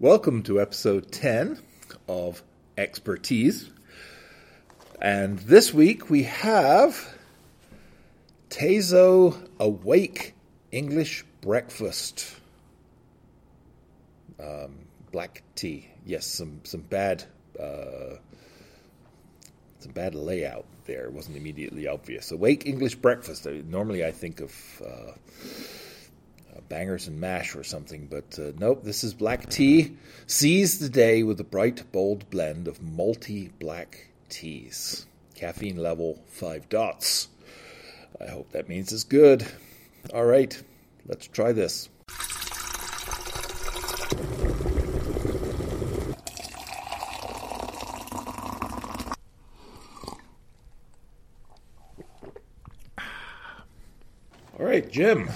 Welcome to episode 10 of Expertise. And this week we have Tazo Awake English Breakfast. Um, black tea. Yes, some, some bad uh, some bad layout there. It wasn't immediately obvious. Awake English Breakfast. Normally I think of uh, bangers and mash or something, but uh, nope, this is black tea. Seize the day with a bright, bold blend of malty black teas. Caffeine level 5 dots. I hope that means it's good. All right, let's try this. All right, Jim.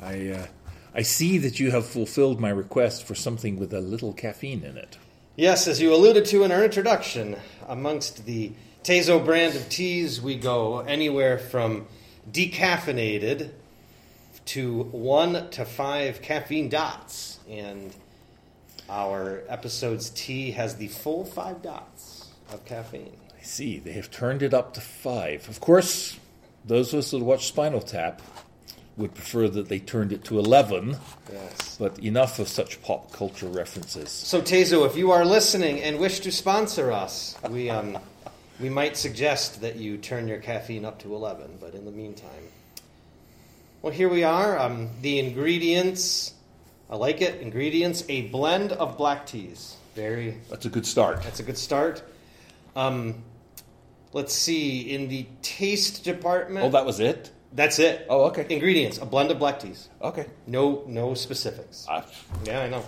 I uh, I see that you have fulfilled my request for something with a little caffeine in it. Yes, as you alluded to in our introduction, amongst the Tazo brand of teas, we go anywhere from decaffeinated to one to five caffeine dots. And our episode's tea has the full five dots of caffeine. I see. They have turned it up to five. Of course, those of us that watch Spinal Tap would prefer that they turned it to 11, Yes. but enough of such pop culture references. So, Tazo, if you are listening and wish to sponsor us, we, um, we might suggest that you turn your caffeine up to 11. But in the meantime, well, here we are. Um, the ingredients, I like it. Ingredients: a blend of black teas. Very. That's a good start. That's a good start. Um, let's see. In the taste department, Oh, that was it? That's it. Oh, okay. Ingredients: a blend of black teas. Okay. No, no specifics. Yeah, I know.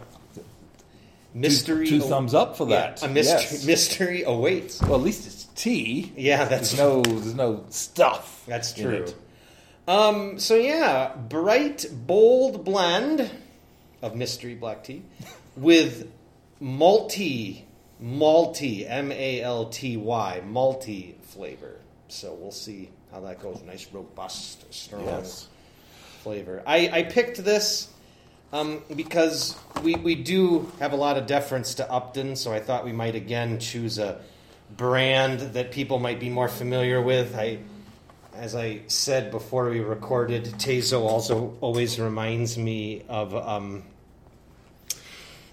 Mystery. two aw- thumbs up for Yeah, that. a mystery, Yes. mystery awaits. Well, at least it's tea. Yeah, that's There's no, there's no stuff. That's true. Um, so yeah, bright, bold blend of mystery black tea with malty, malty, M A L T Y, malty flavor. So we'll see how that goes. Nice, robust, strong Yes. flavor. I, I picked this um, because we, we do have a lot of deference to Lipton, so I thought we might again choose a brand that people might be more familiar with. I, as I said before we recorded, Tazo also always reminds me of um,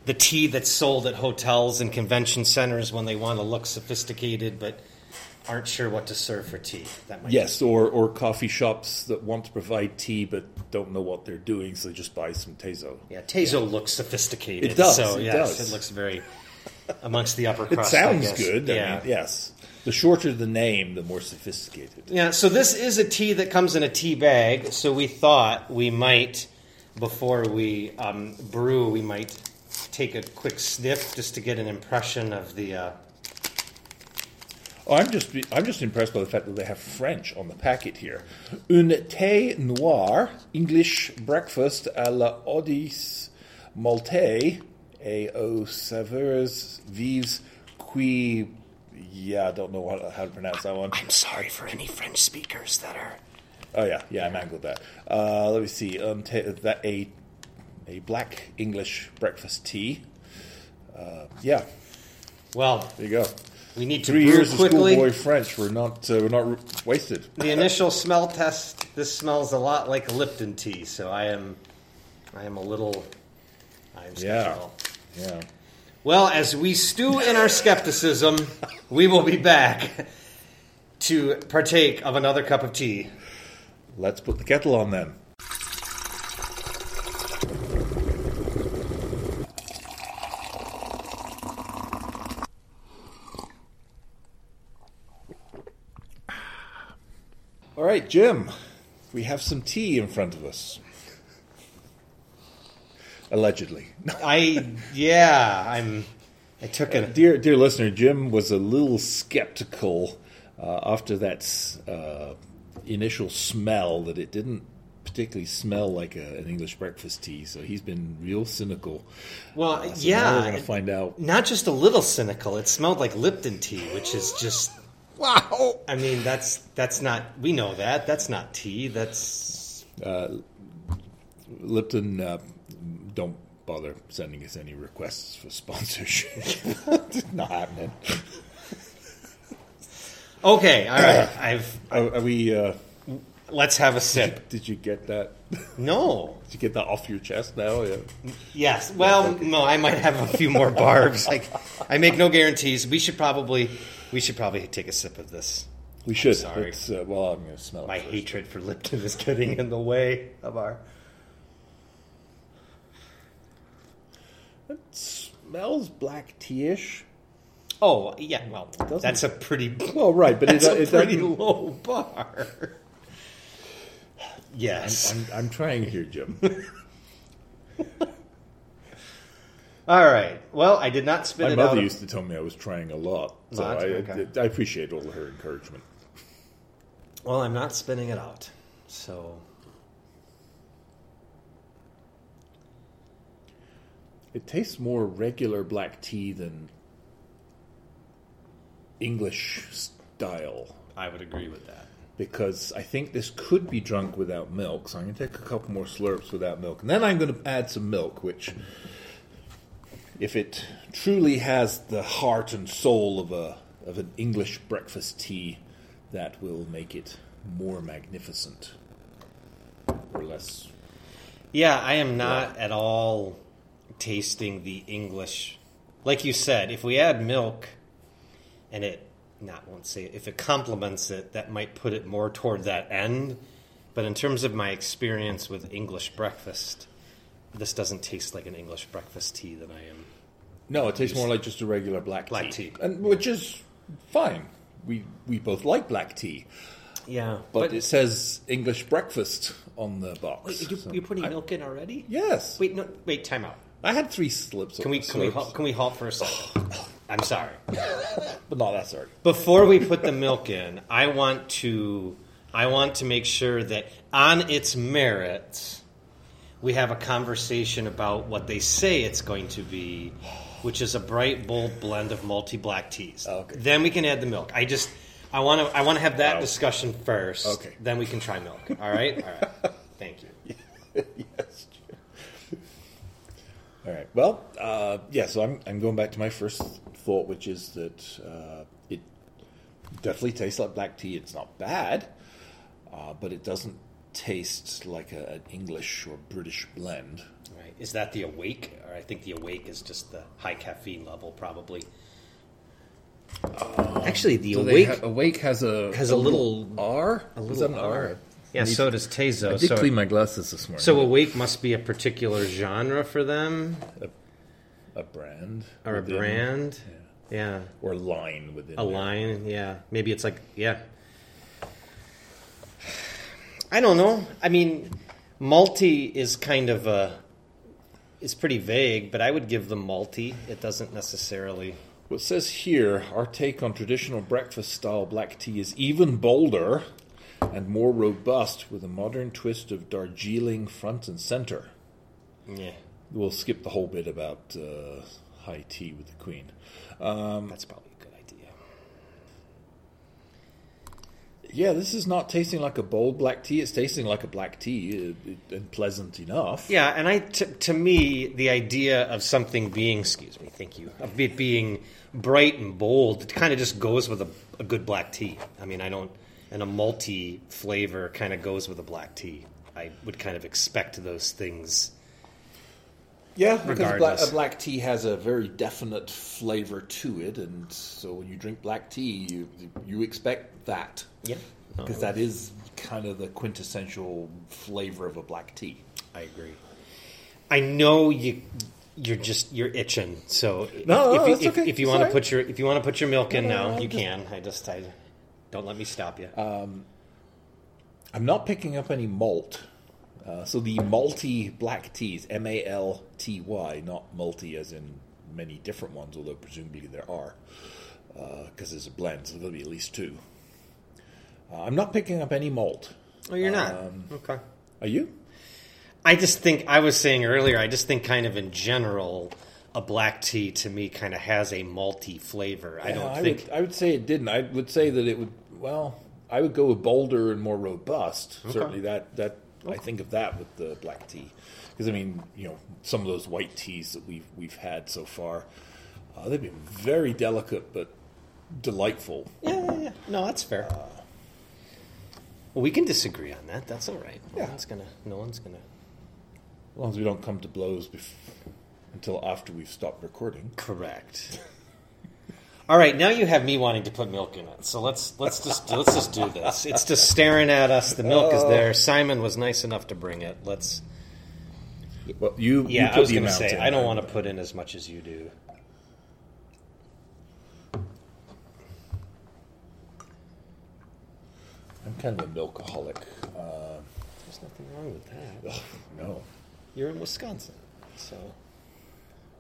the tea that's sold at hotels and convention centers when they want to look sophisticated but aren't sure what to serve for tea. That might Yes, or, or coffee shops that want to provide tea but don't know what they're doing, so they just buy some Tazo. Yeah, Tazo looks sophisticated. It does, So it yes, does. it looks very amongst the upper It crust. I sounds good. Yeah. I mean, yes. The shorter the name, the more sophisticated. Yeah. So this is a tea that comes in a tea bag. So we thought we might, before we um, brew, we might take a quick sniff just to get an impression of the. Uh, Oh, I'm just I'm just impressed by the fact that they have French on the packet here. Un thé noir, English breakfast à la Odis Maltais et aux saveurs vives qui. Yeah, I don't know what, how to pronounce that one. I'm sorry for any French speakers that are. Oh yeah, yeah, I mangled that. Uh, let me see. Um, ta that a a black English breakfast tea. Uh, yeah, Well, there you go. We need to Three brew years of quickly. schoolboy French were not uh, were not r- wasted. The initial smell test. This smells a lot like Lipton tea. So I am, I am a little. I'm Yeah. skeptical. Yeah. Well, as we stew in our skepticism, we will be back to partake of another cup of tea. Let's put the kettle on then. All right, Jim, we have some tea in front of us. Allegedly. I yeah, I'm. I took a Dear, dear listener, Jim was a little skeptical uh, after that uh, initial smell that it didn't particularly smell like a, an English breakfast tea. So he's been real cynical. well, Uh, so yeah. we're going to find out. not just a little cynical. It smelled like Lipton tea, which is just. Wow. I mean, that's that's not. We know that. That's not tea. That's Lipton, uh, don't bother sending us any requests for sponsorship. it's not happening. Okay, all right. I've Are, are we? Uh, let's have a sip. did you get that? No. Did you get that off your chest now? Yeah. Yes. Well, no. I might have a few more barbs. Like, I make no guarantees. We should probably, we should probably take a sip of this. We should. sorry. It's, uh, well, I'm going to smell it. My first. hatred for Lipton is getting in the way of our. It smells black tea-ish. Oh yeah. Well, that's a pretty. Well, right, but That's it, a it pretty low bar. Yes. I'm, I'm trying here, Jim. All right. Well, I did not spit My it out. My mother out. used to tell me I was trying a lot, so Lot? I, Okay. I appreciate all her encouragement. Well, I'm not spinning it out. So It tastes more regular black tea than English style I would agree with that. Because I think this could be drunk without milk. So I'm going to take a couple more slurps without milk, and then I'm going to add some milk, which, if it truly has the heart and soul of a of an English breakfast tea, that will make it more magnificent or less. Yeah, I am not at all tasting the English. Like you said, if we add milk and it not won't say it, if it complements it, that might put it more toward that end. But in terms of my experience with English breakfast, this doesn't taste like an English breakfast tea that I am. No, it tastes more like just a regular black, Black tea. and which is fine. We we both like black tea, Yeah, but, it says English breakfast on the box. Wait, you, so- you're putting I- milk in already? Yes, Wait, no, wait, time out. I had three slips. Can we can we halt, can we halt for a second? Oh, oh. I'm sorry. But not that sorry. Before we put the milk in, I want to I want to make sure that on its merits we have a conversation about what they say it's going to be, which is a bright, bold blend of multi black teas. Okay. Then we can add the milk. I just I want to I want to have that Wow. discussion first. Okay. Then we can try milk. All right. All right. Thank you. yes. All right. Well, uh, yeah. So I'm I'm going back to my first thought, which is that uh, it definitely tastes like black tea. It's not bad, uh, but it doesn't taste like a, an English or British blend. Right. Is that the awake? Or I think the awake is just the high caffeine level, probably. Actually, the awake. ha- awake has a has a little- R. a Is little that an R. R? yeah, need- so does Tazo. I did so, clean my glasses this morning. so awake must be a particular genre for them, a brand or a brand. Yeah, or line within a line. Yeah, maybe it's like yeah. I don't know. I mean, multi is kind of a. It's pretty vague, but I would give them multi. It doesn't necessarily. What says here, our take on traditional breakfast style black tea is even bolder and more robust with a modern twist of Darjeeling front and center. Yeah, We'll skip the whole bit about uh, high tea with the queen. that's probably a good idea. Yeah, this is not tasting like a bold black tea. It's tasting like a black tea uh, and pleasant enough. Yeah, and I t- to me the idea of something being excuse me, thank you, of it being bright and bold, it kind of just goes with a, a good black tea. I mean, I don't, and a multi flavor kind of goes with a black tea. I would kind of expect those things. Yeah, because a black, a black tea has a very definite flavor to it, and so when you drink black tea, you you expect that. Yeah, because that is kind of the quintessential flavor of a black tea. I agree. I know you. You're just you're itching. So No, no, if, you, that's if, okay. if you want to put your if you want to put your milk in no, now, no, you just- can. I just I don't let me stop you. Um, I'm not picking up any malt. Uh, so the multi black teas, M A L T Y, not multi as in many different ones, although presumably there are, because there's a blend, so there'll be at least two. Uh, I'm not picking up any malt. oh, you're not. um, okay. Are you? I just think I was saying earlier. I just think, kind of in general, a black tea to me kind of has a malty flavor. I Yeah, don't I think. Would, I would say it didn't. I would say that it would. Well, I would go with bolder and more robust. Certainly, that that I think of that with the black tea because I mean, you know, some of those white teas that we've we've had so far, uh, they've been very delicate but delightful. Yeah, yeah, yeah. No, that's fair. well, we can disagree on that. That's all right. No Yeah. one's gonna. No one's gonna. As long as we don't come to blows bef- until after we've stopped recording. Correct. All right, now you have me wanting to put milk in it. So let's let's just let's just do this. It's just staring at us. The milk is there. Simon was nice enough to bring it. Let's. Well, you you Yeah, put I was going to say I don't want to put in as much as you do. I'm kind of a milkaholic. Uh, There's nothing wrong with that. no. You're in Wisconsin, so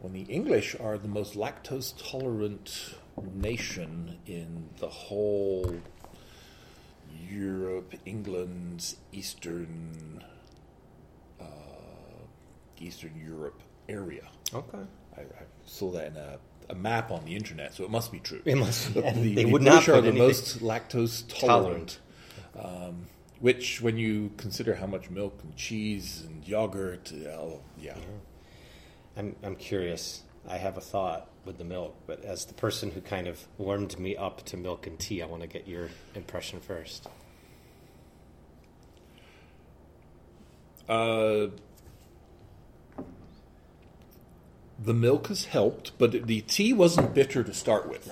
When the English are the most lactose tolerant nation in the whole Europe, England, Eastern, uh, Eastern Europe area. okay. I, I saw that in a, a map on the internet, so it must be true. It must be. The, And the they would English not are the most lactose tolerant. Um, which, when you consider how much milk and cheese and yogurt, oh, yeah. I'm I'm curious. I have a thought with the milk, but as the person who kind of warmed me up to milk and tea, I want to get your impression first. Uh, the milk has helped, but the tea wasn't bitter to start with.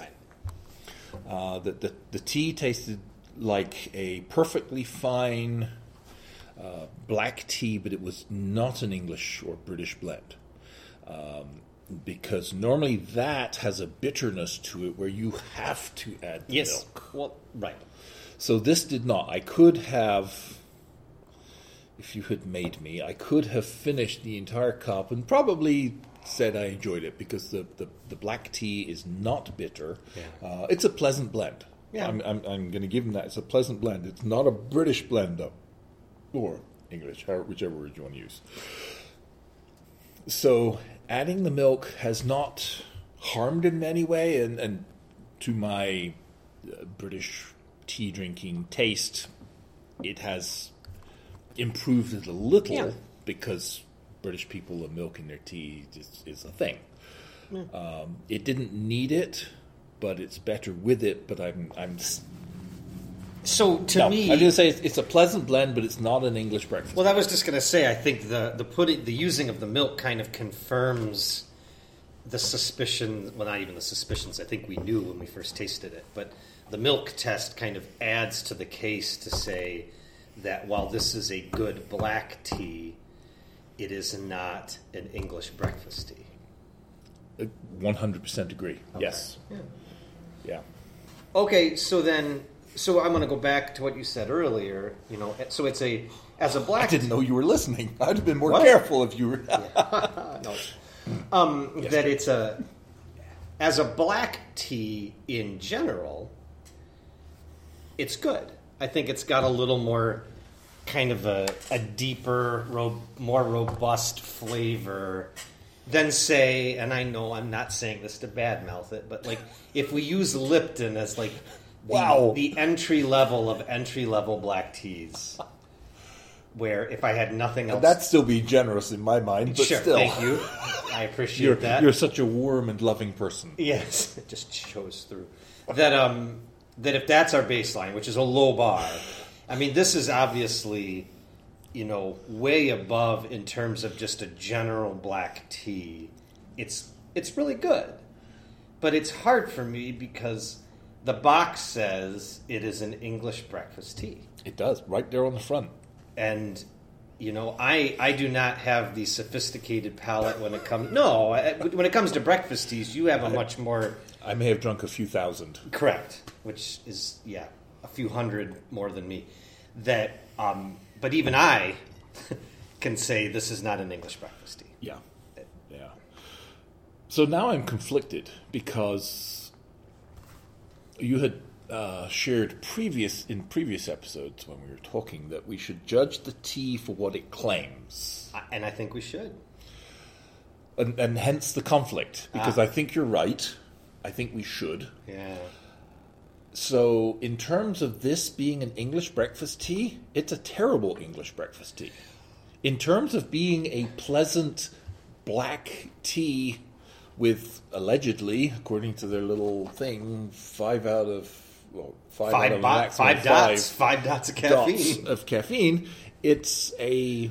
Uh, the, the, the tea tasted like a perfectly fine uh, black tea, but it was not an English or British blend. Um, because normally that has a bitterness to it where you have to add the milk. Well, right. So this did not. I could have, if you had made me, I could have finished the entire cup and probably said I enjoyed it because the, the, the black tea is not bitter. Yeah. Uh, it's a pleasant blend. Yeah. I'm, I'm, I'm going to give them that. It's a pleasant blend. It's not a British blend, though, or English, whichever word you want to use. So adding the milk has not harmed in any way, and, and to my uh, British tea drinking taste, it has improved it a little Yeah. because British people love milk in their tea is, is a thing. Um, it didn't need it, but it's better with it. But I'm I'm So to no, me, I'm going to say it's, it's a pleasant blend, but it's not an English breakfast. Well, I was just going to say, I think the the putting the using of the milk kind of confirms the suspicion. Well, not even the suspicions. I think we knew when we first tasted it, but the milk test kind of adds to the case to say that while this is a good black tea, it is not an English breakfast tea. Uh, one hundred percent agree. Yes. Yeah. Yeah. Okay, so then, so I'm going to go back to what you said earlier. You know, so it's a as a black I didn't know you were listening. I'd have been more What? careful if you were. no. Um, that it's a as a black tea in general, it's good. I think it's got a little more kind of a, a deeper, ro- more robust flavor than say, and I know I'm not saying this to badmouth it, but like if we use Lipton as like the, Wow. the entry level of entry level black teas, where if I had nothing else, That'd still be generous in my mind, but sure, still. thank you, I appreciate You're, that. you're such a warm and loving person. Yes, it just shows through. That um that if that's our baseline, which is a low bar, I mean this is obviously, you know, way above in terms of just a general black tea. It's it's really good. But it's hard for me because the box says it is an English breakfast tea It does, right there on the front. and you know i i do not have the sophisticated palate when it comes no when it comes to breakfast teas you have a much more I may have drunk a few thousand. correct which is yeah a few hundred more than me that um but even i can say this is not an english breakfast tea Yeah. Yeah. So now I'm conflicted because you had uh, shared previous in previous episodes when we were talking that we should judge the tea for what it claims, and i think we should and, and hence the conflict. Because Ah. I think you're right. I think we should. yeah So, in terms of this being an English breakfast tea, it's a terrible English breakfast tea. In terms of being a pleasant black tea with allegedly, according to their little thing, five out of well, five, out Five, of bo- five dots, five dots of caffeine. dots of caffeine. It's a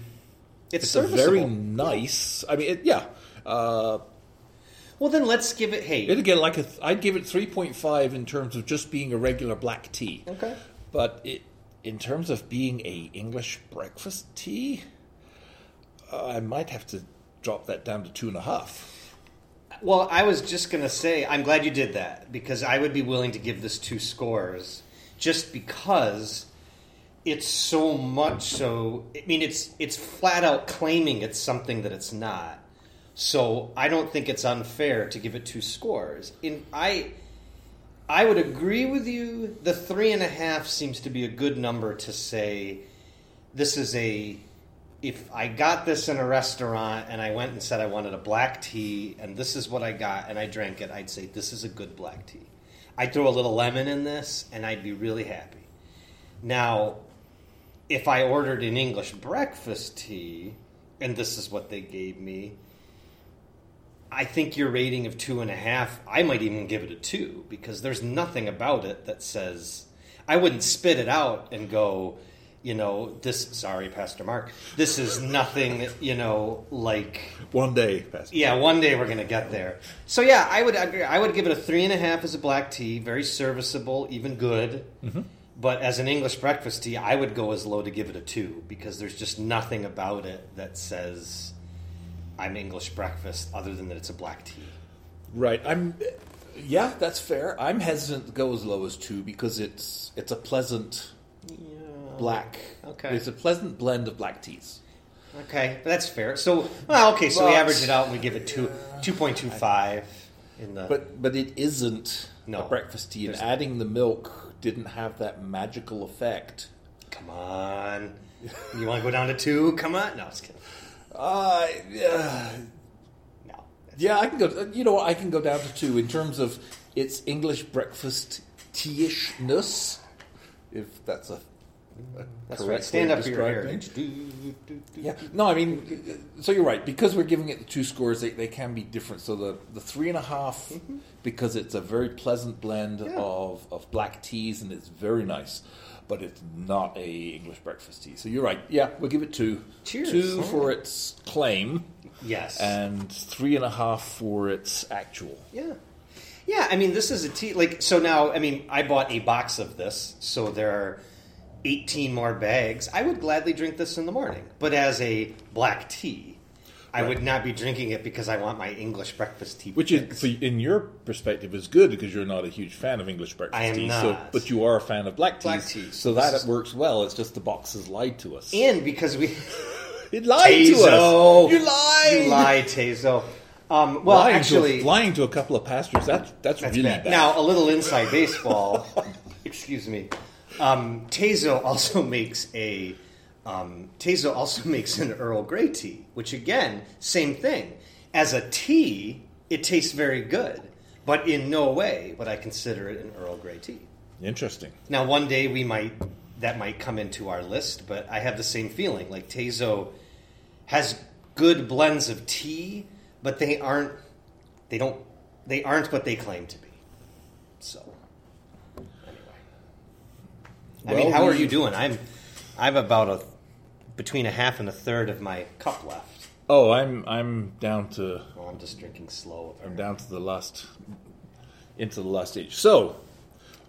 It's, it's a very nice. I mean, it, yeah. Uh, well, then let's give it. Hey, It'd get like a. I'd give it three point five in terms of just being a regular black tea. okay. But it, in terms of being a English breakfast tea, uh, I might have to drop that down to two and a half. Well, I was just going to say, I'm glad you did that because I would be willing to give this two scores just because it's so much so. I mean, it's it's flat out claiming it's something that it's not. So I don't think it's unfair to give it two scores. In I, I would agree with you. The three and a half seems to be a good number to say this is a if I got this in a restaurant and I went and said I wanted a black tea and this is what I got and I drank it, I'd say this is a good black tea. I'd throw a little lemon in this and I'd be really happy. Now, if I ordered an English breakfast tea and this is what they gave me, I think your rating of two and a half, I might even give it a two because there's nothing about it that says I wouldn't spit it out and go, you know, this. Sorry, Pastor Mark. This is nothing, you know, like One day, Pastor. yeah. One day we're gonna get there. So yeah, I would agree. I would give it a three and a half as a black tea, very serviceable, even good. Mm-hmm. But as an English breakfast tea, I would go as low to give it a two because there's just nothing about it that says I'm English breakfast other than that it's a black tea. Right. I'm. Yeah, that's fair. I'm hesitant to go as low as two because it's it's a pleasant black. Okay. It's a pleasant blend of black teas. Okay, but that's fair. So well, okay, so we But- average it out and we give it two two point two five in the. But but it isn't No. a breakfast tea, and There's- adding the milk didn't have that magical effect. come on, you want to go down to two? Come on, no, I was kidding. Uh, yeah, No, yeah, I can go. You know, what, I can go down to two in terms of its English breakfast tea-ishness, if that's a, a that's right. Stand up of for your describing. heritage. Yeah, no, I mean, so you're right because we're giving it the two scores. They, they can be different. So the the three and a half, mm-hmm. because it's a very pleasant blend Yeah. of of black teas and it's very nice, but it's not a English breakfast tea. So you're right. Yeah, we'll give it two. Cheers. Two for its claim Yes. and three and a half for its actual. Yeah. Yeah, I mean, this is a tea. Like, so now, I mean, I bought a box of this, so there are 18 more bags. I would gladly drink this in the morning. But as a black tea, I Right. would not be drinking it because I want my English breakfast tea. Which is, in your perspective, is good because you're not a huge fan of English breakfast I am tea. not. So, but you are a fan of black. Black teas. So that it works well. It's just the boxes lied to us. And because we. It lied to us. You lied. You lied, Tazo. Um, well, lying actually. to a, lying to a couple of pastors. That's that's, That's really bad. bad. Now, a little inside baseball. excuse me. Um, Tazo also makes a um, Tazo also makes an Earl Grey tea, which again, same thing. As a tea, it tastes very good, but in no way would I consider it an Earl Grey tea. interesting. Now, one day we might that might come into our list, but I have the same feeling. Like Tazo has good blends of tea, but they aren't. They don't. They aren't what they claim to be. So, I mean, Well, how are you doing? I'm. I've about a between a half and a third of my cup left. Oh, I'm I'm down to Well, I'm just drinking slow. I'm down to the last into the last stage. So,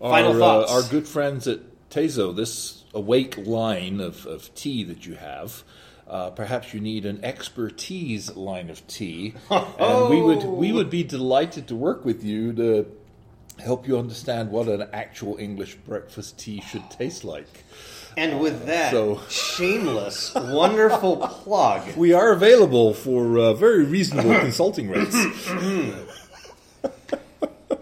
our Final uh, thoughts. our good friends at Tazo, this awake line of, of tea that you have. Uh, perhaps you need an expertise line of tea, and we would we would be delighted to work with you to help you understand what an actual English breakfast tea should taste like. And with that So- shameless, wonderful plug, We are available for uh, very reasonable consulting rates.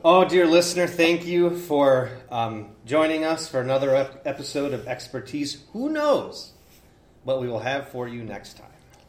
Oh, dear listener, thank you for um, joining us for another ep- episode of Expertise. Who knows what we will have for you next time?